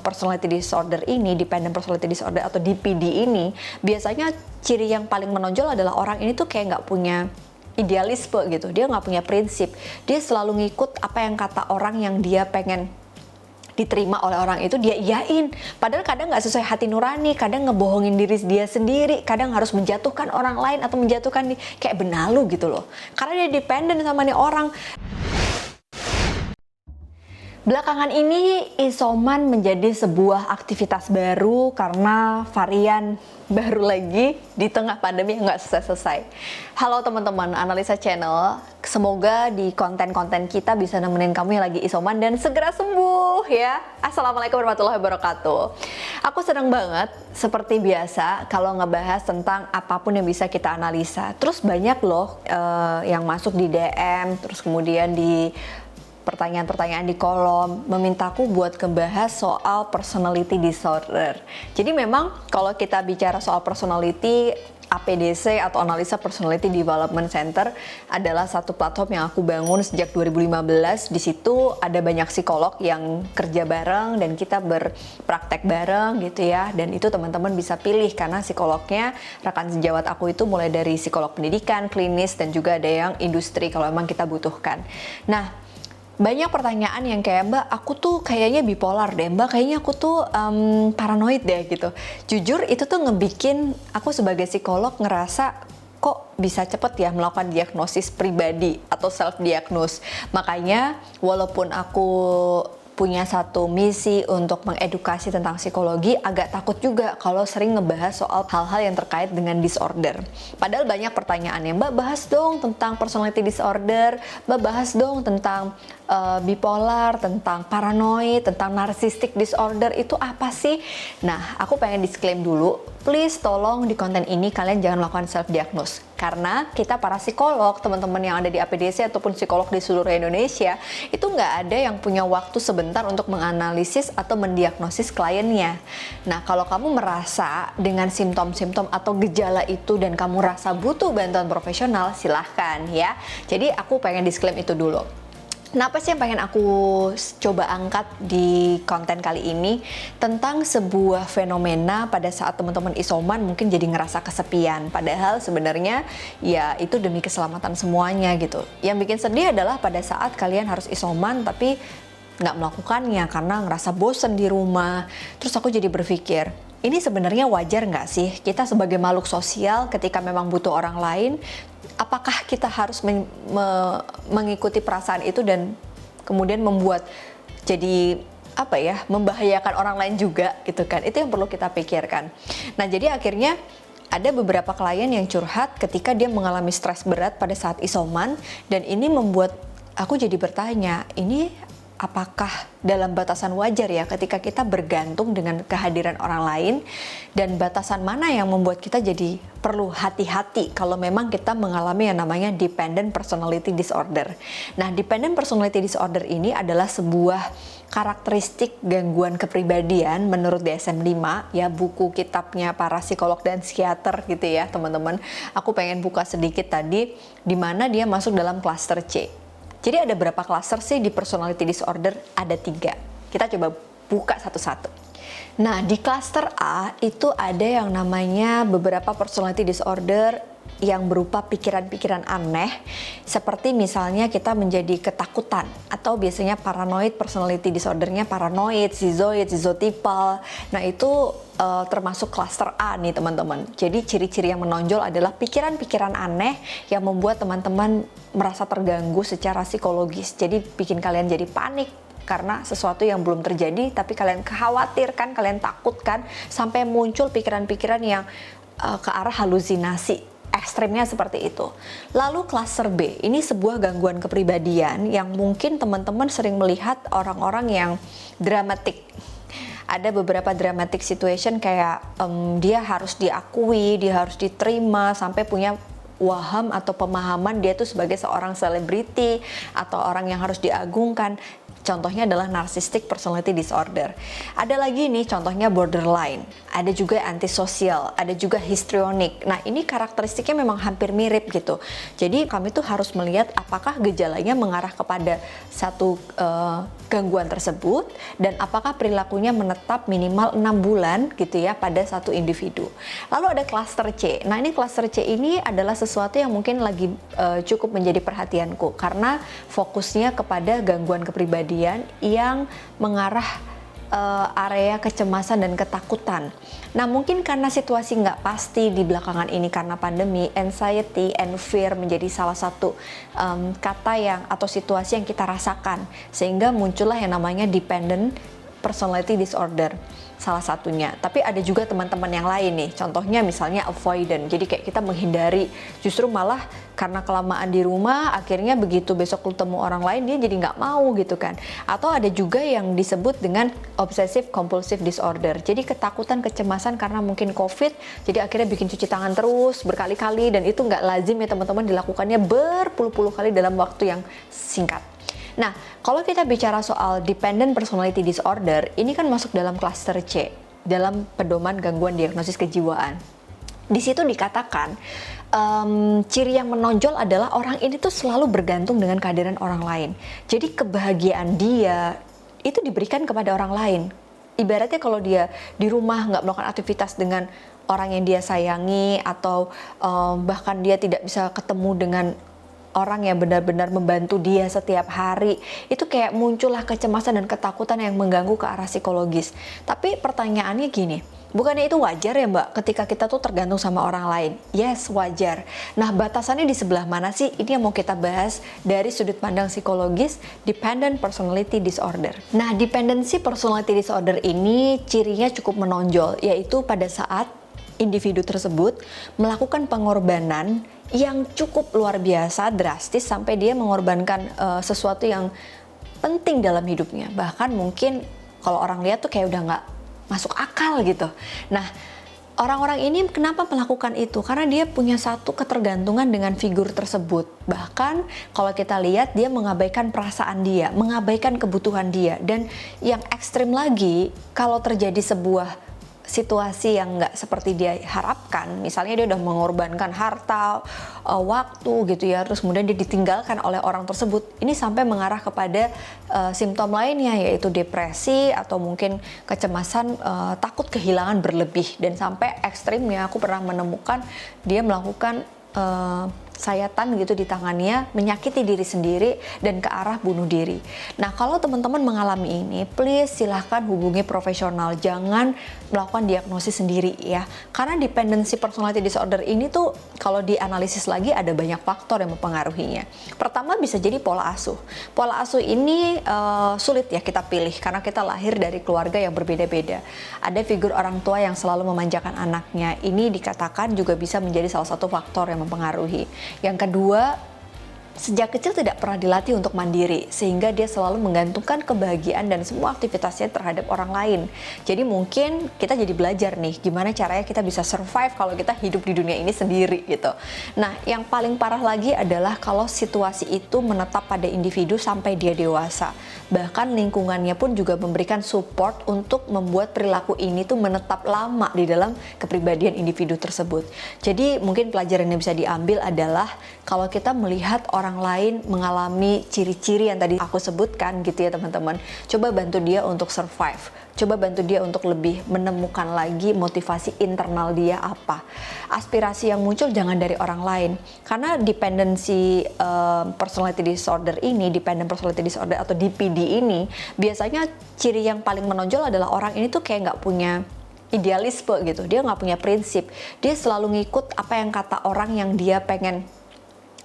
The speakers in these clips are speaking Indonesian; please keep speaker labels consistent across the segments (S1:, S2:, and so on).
S1: personality disorder ini, dependent personality disorder atau DPD ini, biasanya ciri yang paling menonjol adalah orang ini tuh kayak nggak punya idealisme gitu. Dia nggak punya prinsip. Dia selalu ngikut apa yang kata orang yang dia pengen diterima oleh orang itu dia iyain padahal kadang nggak sesuai hati nurani kadang ngebohongin diri dia sendiri kadang harus menjatuhkan orang lain atau menjatuhkan kayak benalu gitu loh karena dia dependen sama nih orang Belakangan ini isoman menjadi sebuah aktivitas baru karena varian baru lagi di tengah pandemi yang nggak selesai-selesai. Halo teman-teman, analisa channel. Semoga di konten-konten kita bisa nemenin kamu yang lagi isoman dan segera sembuh ya. Assalamualaikum warahmatullahi wabarakatuh. Aku senang banget seperti biasa kalau ngebahas tentang apa pun yang bisa kita analisa. Terus banyak loh uh, yang masuk di DM, terus kemudian di pertanyaan-pertanyaan di kolom memintaku buat ngebahas soal personality disorder. Jadi memang kalau kita bicara soal personality APDC atau Analisa Personality Development Center adalah satu platform yang aku bangun sejak 2015. Di situ ada banyak psikolog yang kerja bareng dan kita berpraktek bareng gitu ya. Dan itu teman-teman bisa pilih karena psikolognya rekan sejawat aku itu mulai dari psikolog pendidikan, klinis dan juga ada yang industri kalau memang kita butuhkan. Nah, banyak pertanyaan yang kayak mbak aku tuh kayaknya bipolar deh. Mbak kayaknya aku tuh um, paranoid deh gitu. Jujur itu tuh ngebikin aku sebagai psikolog ngerasa kok bisa cepet ya melakukan diagnosis pribadi atau self diagnose makanya walaupun aku punya satu misi untuk mengedukasi tentang psikologi agak takut juga kalau sering ngebahas soal hal-hal yang terkait dengan disorder. Padahal banyak pertanyaannya, Mbak bahas dong tentang personality disorder, Mbak bahas dong tentang uh, bipolar, tentang paranoid, tentang narcissistic disorder itu apa sih? Nah, aku pengen disclaim dulu, please tolong di konten ini kalian jangan melakukan self diagnose karena kita para psikolog, teman-teman yang ada di APDC ataupun psikolog di seluruh Indonesia itu nggak ada yang punya waktu sebentar untuk menganalisis atau mendiagnosis kliennya. Nah, kalau kamu merasa dengan simptom-simptom atau gejala itu dan kamu rasa butuh bantuan profesional, silahkan ya. Jadi aku pengen disclaim itu dulu. Kenapa sih yang pengen aku coba angkat di konten kali ini tentang sebuah fenomena pada saat teman-teman isoman mungkin jadi ngerasa kesepian padahal sebenarnya ya itu demi keselamatan semuanya gitu. Yang bikin sedih adalah pada saat kalian harus isoman tapi nggak melakukannya karena ngerasa bosen di rumah. Terus aku jadi berpikir, ini sebenarnya wajar nggak sih kita sebagai makhluk sosial ketika memang butuh orang lain apakah kita harus men, me, mengikuti perasaan itu dan kemudian membuat jadi apa ya membahayakan orang lain juga gitu kan itu yang perlu kita pikirkan nah jadi akhirnya ada beberapa klien yang curhat ketika dia mengalami stres berat pada saat isoman dan ini membuat aku jadi bertanya ini apakah dalam batasan wajar ya ketika kita bergantung dengan kehadiran orang lain dan batasan mana yang membuat kita jadi perlu hati-hati kalau memang kita mengalami yang namanya dependent personality disorder. Nah, dependent personality disorder ini adalah sebuah karakteristik gangguan kepribadian menurut DSM-5 ya buku kitabnya para psikolog dan psikiater gitu ya teman-teman. Aku pengen buka sedikit tadi di mana dia masuk dalam klaster C jadi ada berapa cluster sih di personality disorder? Ada tiga. Kita coba buka satu-satu. Nah, di cluster A itu ada yang namanya beberapa personality disorder yang berupa pikiran-pikiran aneh seperti misalnya kita menjadi ketakutan atau biasanya paranoid personality disordernya paranoid, schizoid, schizotipal. Nah, itu uh, termasuk klaster A nih teman-teman. Jadi ciri-ciri yang menonjol adalah pikiran-pikiran aneh yang membuat teman-teman merasa terganggu secara psikologis. Jadi bikin kalian jadi panik, karena sesuatu yang belum terjadi tapi kalian khawatirkan, kalian takutkan sampai muncul pikiran-pikiran yang uh, ke arah halusinasi ekstrimnya seperti itu. Lalu cluster B, ini sebuah gangguan kepribadian yang mungkin teman-teman sering melihat orang-orang yang dramatik. Ada beberapa dramatic situation kayak um, dia harus diakui, dia harus diterima, sampai punya waham atau pemahaman dia tuh sebagai seorang selebriti atau orang yang harus diagungkan Contohnya adalah narcissistic personality disorder. Ada lagi nih contohnya borderline. Ada juga antisosial, ada juga histrionic. Nah, ini karakteristiknya memang hampir mirip gitu. Jadi kami tuh harus melihat apakah gejalanya mengarah kepada satu uh, gangguan tersebut dan apakah perilakunya menetap minimal enam bulan gitu ya pada satu individu. Lalu ada cluster C. Nah, ini cluster C ini adalah sesuatu yang mungkin lagi uh, cukup menjadi perhatianku karena fokusnya kepada gangguan kepribadian kepribadian yang mengarah uh, area kecemasan dan ketakutan. Nah mungkin karena situasi nggak pasti di belakangan ini karena pandemi, anxiety and fear menjadi salah satu um, kata yang atau situasi yang kita rasakan sehingga muncullah yang namanya dependent personality disorder salah satunya. Tapi ada juga teman-teman yang lain nih. Contohnya misalnya avoidant. Jadi kayak kita menghindari justru malah karena kelamaan di rumah akhirnya begitu besok ketemu orang lain dia jadi nggak mau gitu kan. Atau ada juga yang disebut dengan obsessive compulsive disorder. Jadi ketakutan, kecemasan karena mungkin COVID, jadi akhirnya bikin cuci tangan terus berkali-kali dan itu nggak lazim ya teman-teman dilakukannya berpuluh-puluh kali dalam waktu yang singkat. Nah, kalau kita bicara soal dependent personality disorder, ini kan masuk dalam cluster C, dalam pedoman gangguan diagnosis kejiwaan. Di situ dikatakan um, ciri yang menonjol adalah orang ini tuh selalu bergantung dengan kehadiran orang lain. Jadi kebahagiaan dia itu diberikan kepada orang lain. Ibaratnya kalau dia di rumah nggak melakukan aktivitas dengan orang yang dia sayangi atau um, bahkan dia tidak bisa ketemu dengan orang yang benar-benar membantu dia setiap hari itu kayak muncullah kecemasan dan ketakutan yang mengganggu ke arah psikologis tapi pertanyaannya gini Bukannya itu wajar ya mbak ketika kita tuh tergantung sama orang lain? Yes, wajar. Nah batasannya di sebelah mana sih? Ini yang mau kita bahas dari sudut pandang psikologis Dependent Personality Disorder. Nah Dependency Personality Disorder ini cirinya cukup menonjol yaitu pada saat individu tersebut melakukan pengorbanan yang cukup luar biasa drastis sampai dia mengorbankan uh, sesuatu yang penting dalam hidupnya. Bahkan mungkin kalau orang lihat tuh kayak udah nggak masuk akal gitu. Nah orang-orang ini kenapa melakukan itu? Karena dia punya satu ketergantungan dengan figur tersebut. Bahkan kalau kita lihat dia mengabaikan perasaan dia mengabaikan kebutuhan dia. Dan yang ekstrim lagi kalau terjadi sebuah situasi yang nggak seperti dia harapkan, misalnya dia udah mengorbankan harta, uh, waktu gitu ya, terus kemudian dia ditinggalkan oleh orang tersebut, ini sampai mengarah kepada uh, simptom lainnya yaitu depresi atau mungkin kecemasan, uh, takut kehilangan berlebih. Dan sampai ekstrimnya aku pernah menemukan dia melakukan uh, sayatan gitu di tangannya, menyakiti diri sendiri dan ke arah bunuh diri. Nah, kalau teman-teman mengalami ini, please silahkan hubungi profesional, jangan melakukan diagnosis sendiri ya. Karena dependency personality disorder ini tuh kalau dianalisis lagi ada banyak faktor yang mempengaruhinya. Pertama bisa jadi pola asuh. Pola asuh ini uh, sulit ya kita pilih karena kita lahir dari keluarga yang berbeda-beda. Ada figur orang tua yang selalu memanjakan anaknya. Ini dikatakan juga bisa menjadi salah satu faktor yang mempengaruhi. Yang kedua, sejak kecil tidak pernah dilatih untuk mandiri sehingga dia selalu menggantungkan kebahagiaan dan semua aktivitasnya terhadap orang lain. Jadi mungkin kita jadi belajar nih gimana caranya kita bisa survive kalau kita hidup di dunia ini sendiri gitu. Nah, yang paling parah lagi adalah kalau situasi itu menetap pada individu sampai dia dewasa. Bahkan lingkungannya pun juga memberikan support untuk membuat perilaku ini tuh menetap lama di dalam kepribadian individu tersebut. Jadi mungkin pelajaran yang bisa diambil adalah kalau kita melihat orang lain mengalami ciri-ciri yang tadi aku sebutkan gitu ya teman-teman. Coba bantu dia untuk survive. Coba bantu dia untuk lebih menemukan lagi motivasi internal dia apa. Aspirasi yang muncul jangan dari orang lain. Karena dependency uh, personality disorder ini, dependent personality disorder atau DPD ini, biasanya ciri yang paling menonjol adalah orang ini tuh kayak nggak punya idealisme gitu dia nggak punya prinsip dia selalu ngikut apa yang kata orang yang dia pengen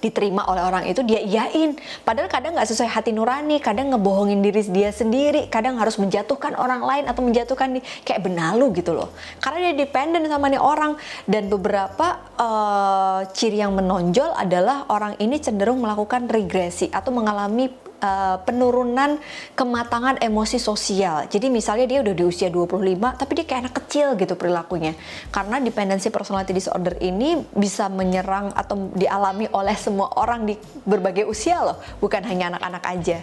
S1: diterima oleh orang itu dia iyain. Padahal kadang nggak sesuai hati nurani kadang ngebohongin diri dia sendiri kadang harus menjatuhkan orang lain atau menjatuhkan di, kayak benalu gitu loh. Karena dia dependen sama nih orang. Dan beberapa uh, ciri yang menonjol adalah orang ini cenderung melakukan regresi atau mengalami uh, penurunan kematangan emosi sosial. Jadi misalnya dia udah di usia 25 tapi dia kayak anak kecil gitu perilakunya. Karena dependency personality disorder ini bisa menyerang atau dialami oleh semua orang di berbagai usia loh, bukan hanya anak-anak aja.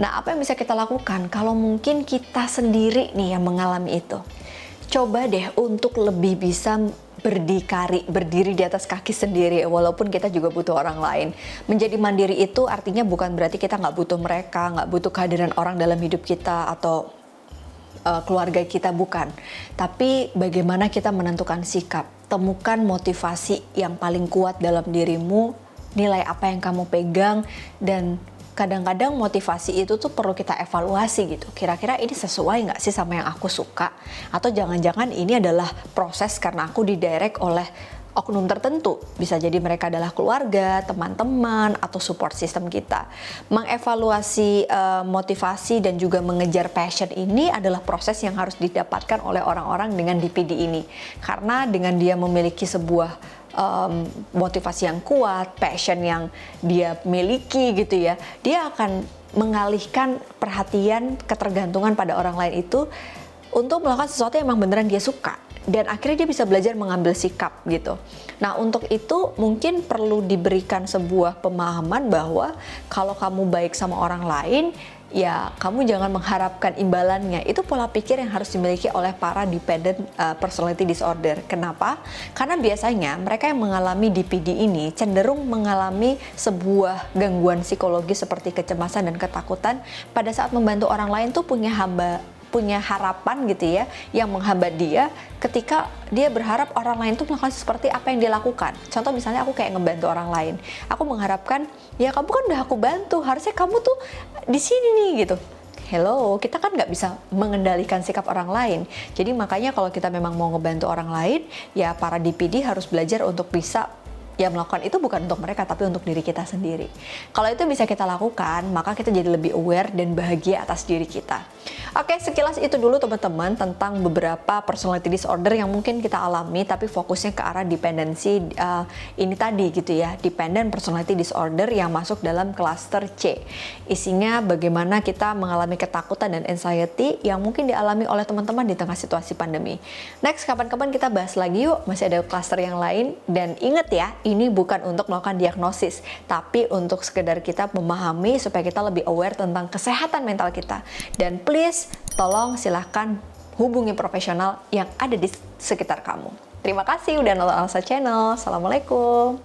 S1: Nah, apa yang bisa kita lakukan kalau mungkin kita sendiri nih yang mengalami itu? Coba deh untuk lebih bisa berdikari, berdiri di atas kaki sendiri, walaupun kita juga butuh orang lain. Menjadi mandiri itu artinya bukan berarti kita nggak butuh mereka, nggak butuh kehadiran orang dalam hidup kita atau uh, keluarga kita bukan. Tapi bagaimana kita menentukan sikap, temukan motivasi yang paling kuat dalam dirimu, nilai apa yang kamu pegang dan kadang-kadang motivasi itu tuh perlu kita evaluasi gitu. Kira-kira ini sesuai nggak sih sama yang aku suka? Atau jangan-jangan ini adalah proses karena aku didirect oleh oknum tertentu. Bisa jadi mereka adalah keluarga, teman-teman, atau support system kita. Mengevaluasi uh, motivasi dan juga mengejar passion ini adalah proses yang harus didapatkan oleh orang-orang dengan DPD ini. Karena dengan dia memiliki sebuah um, motivasi yang kuat, passion yang dia miliki gitu ya, dia akan mengalihkan perhatian ketergantungan pada orang lain itu untuk melakukan sesuatu yang memang beneran dia suka dan akhirnya dia bisa belajar mengambil sikap gitu. Nah, untuk itu mungkin perlu diberikan sebuah pemahaman bahwa kalau kamu baik sama orang lain, ya kamu jangan mengharapkan imbalannya. Itu pola pikir yang harus dimiliki oleh para dependent uh, personality disorder. Kenapa? Karena biasanya mereka yang mengalami DPD ini cenderung mengalami sebuah gangguan psikologi seperti kecemasan dan ketakutan pada saat membantu orang lain tuh punya hamba punya harapan gitu ya yang menghambat dia ketika dia berharap orang lain tuh melakukan seperti apa yang dia lakukan. Contoh misalnya aku kayak ngebantu orang lain. Aku mengharapkan ya kamu kan udah aku bantu, harusnya kamu tuh di sini nih gitu. Hello, kita kan nggak bisa mengendalikan sikap orang lain. Jadi makanya kalau kita memang mau ngebantu orang lain, ya para DPD harus belajar untuk bisa ya melakukan itu bukan untuk mereka tapi untuk diri kita sendiri. Kalau itu bisa kita lakukan, maka kita jadi lebih aware dan bahagia atas diri kita. Oke, sekilas itu dulu teman-teman tentang beberapa personality disorder yang mungkin kita alami tapi fokusnya ke arah dependensi uh, ini tadi gitu ya, dependent personality disorder yang masuk dalam cluster C. Isinya bagaimana kita mengalami ketakutan dan anxiety yang mungkin dialami oleh teman-teman di tengah situasi pandemi. Next, kapan-kapan kita bahas lagi yuk, masih ada cluster yang lain dan inget ya, ini bukan untuk melakukan diagnosis, tapi untuk sekedar kita memahami supaya kita lebih aware tentang kesehatan mental kita. Dan please, tolong silahkan hubungi profesional yang ada di sekitar kamu. Terima kasih udah nonton Alsa Channel. Assalamualaikum.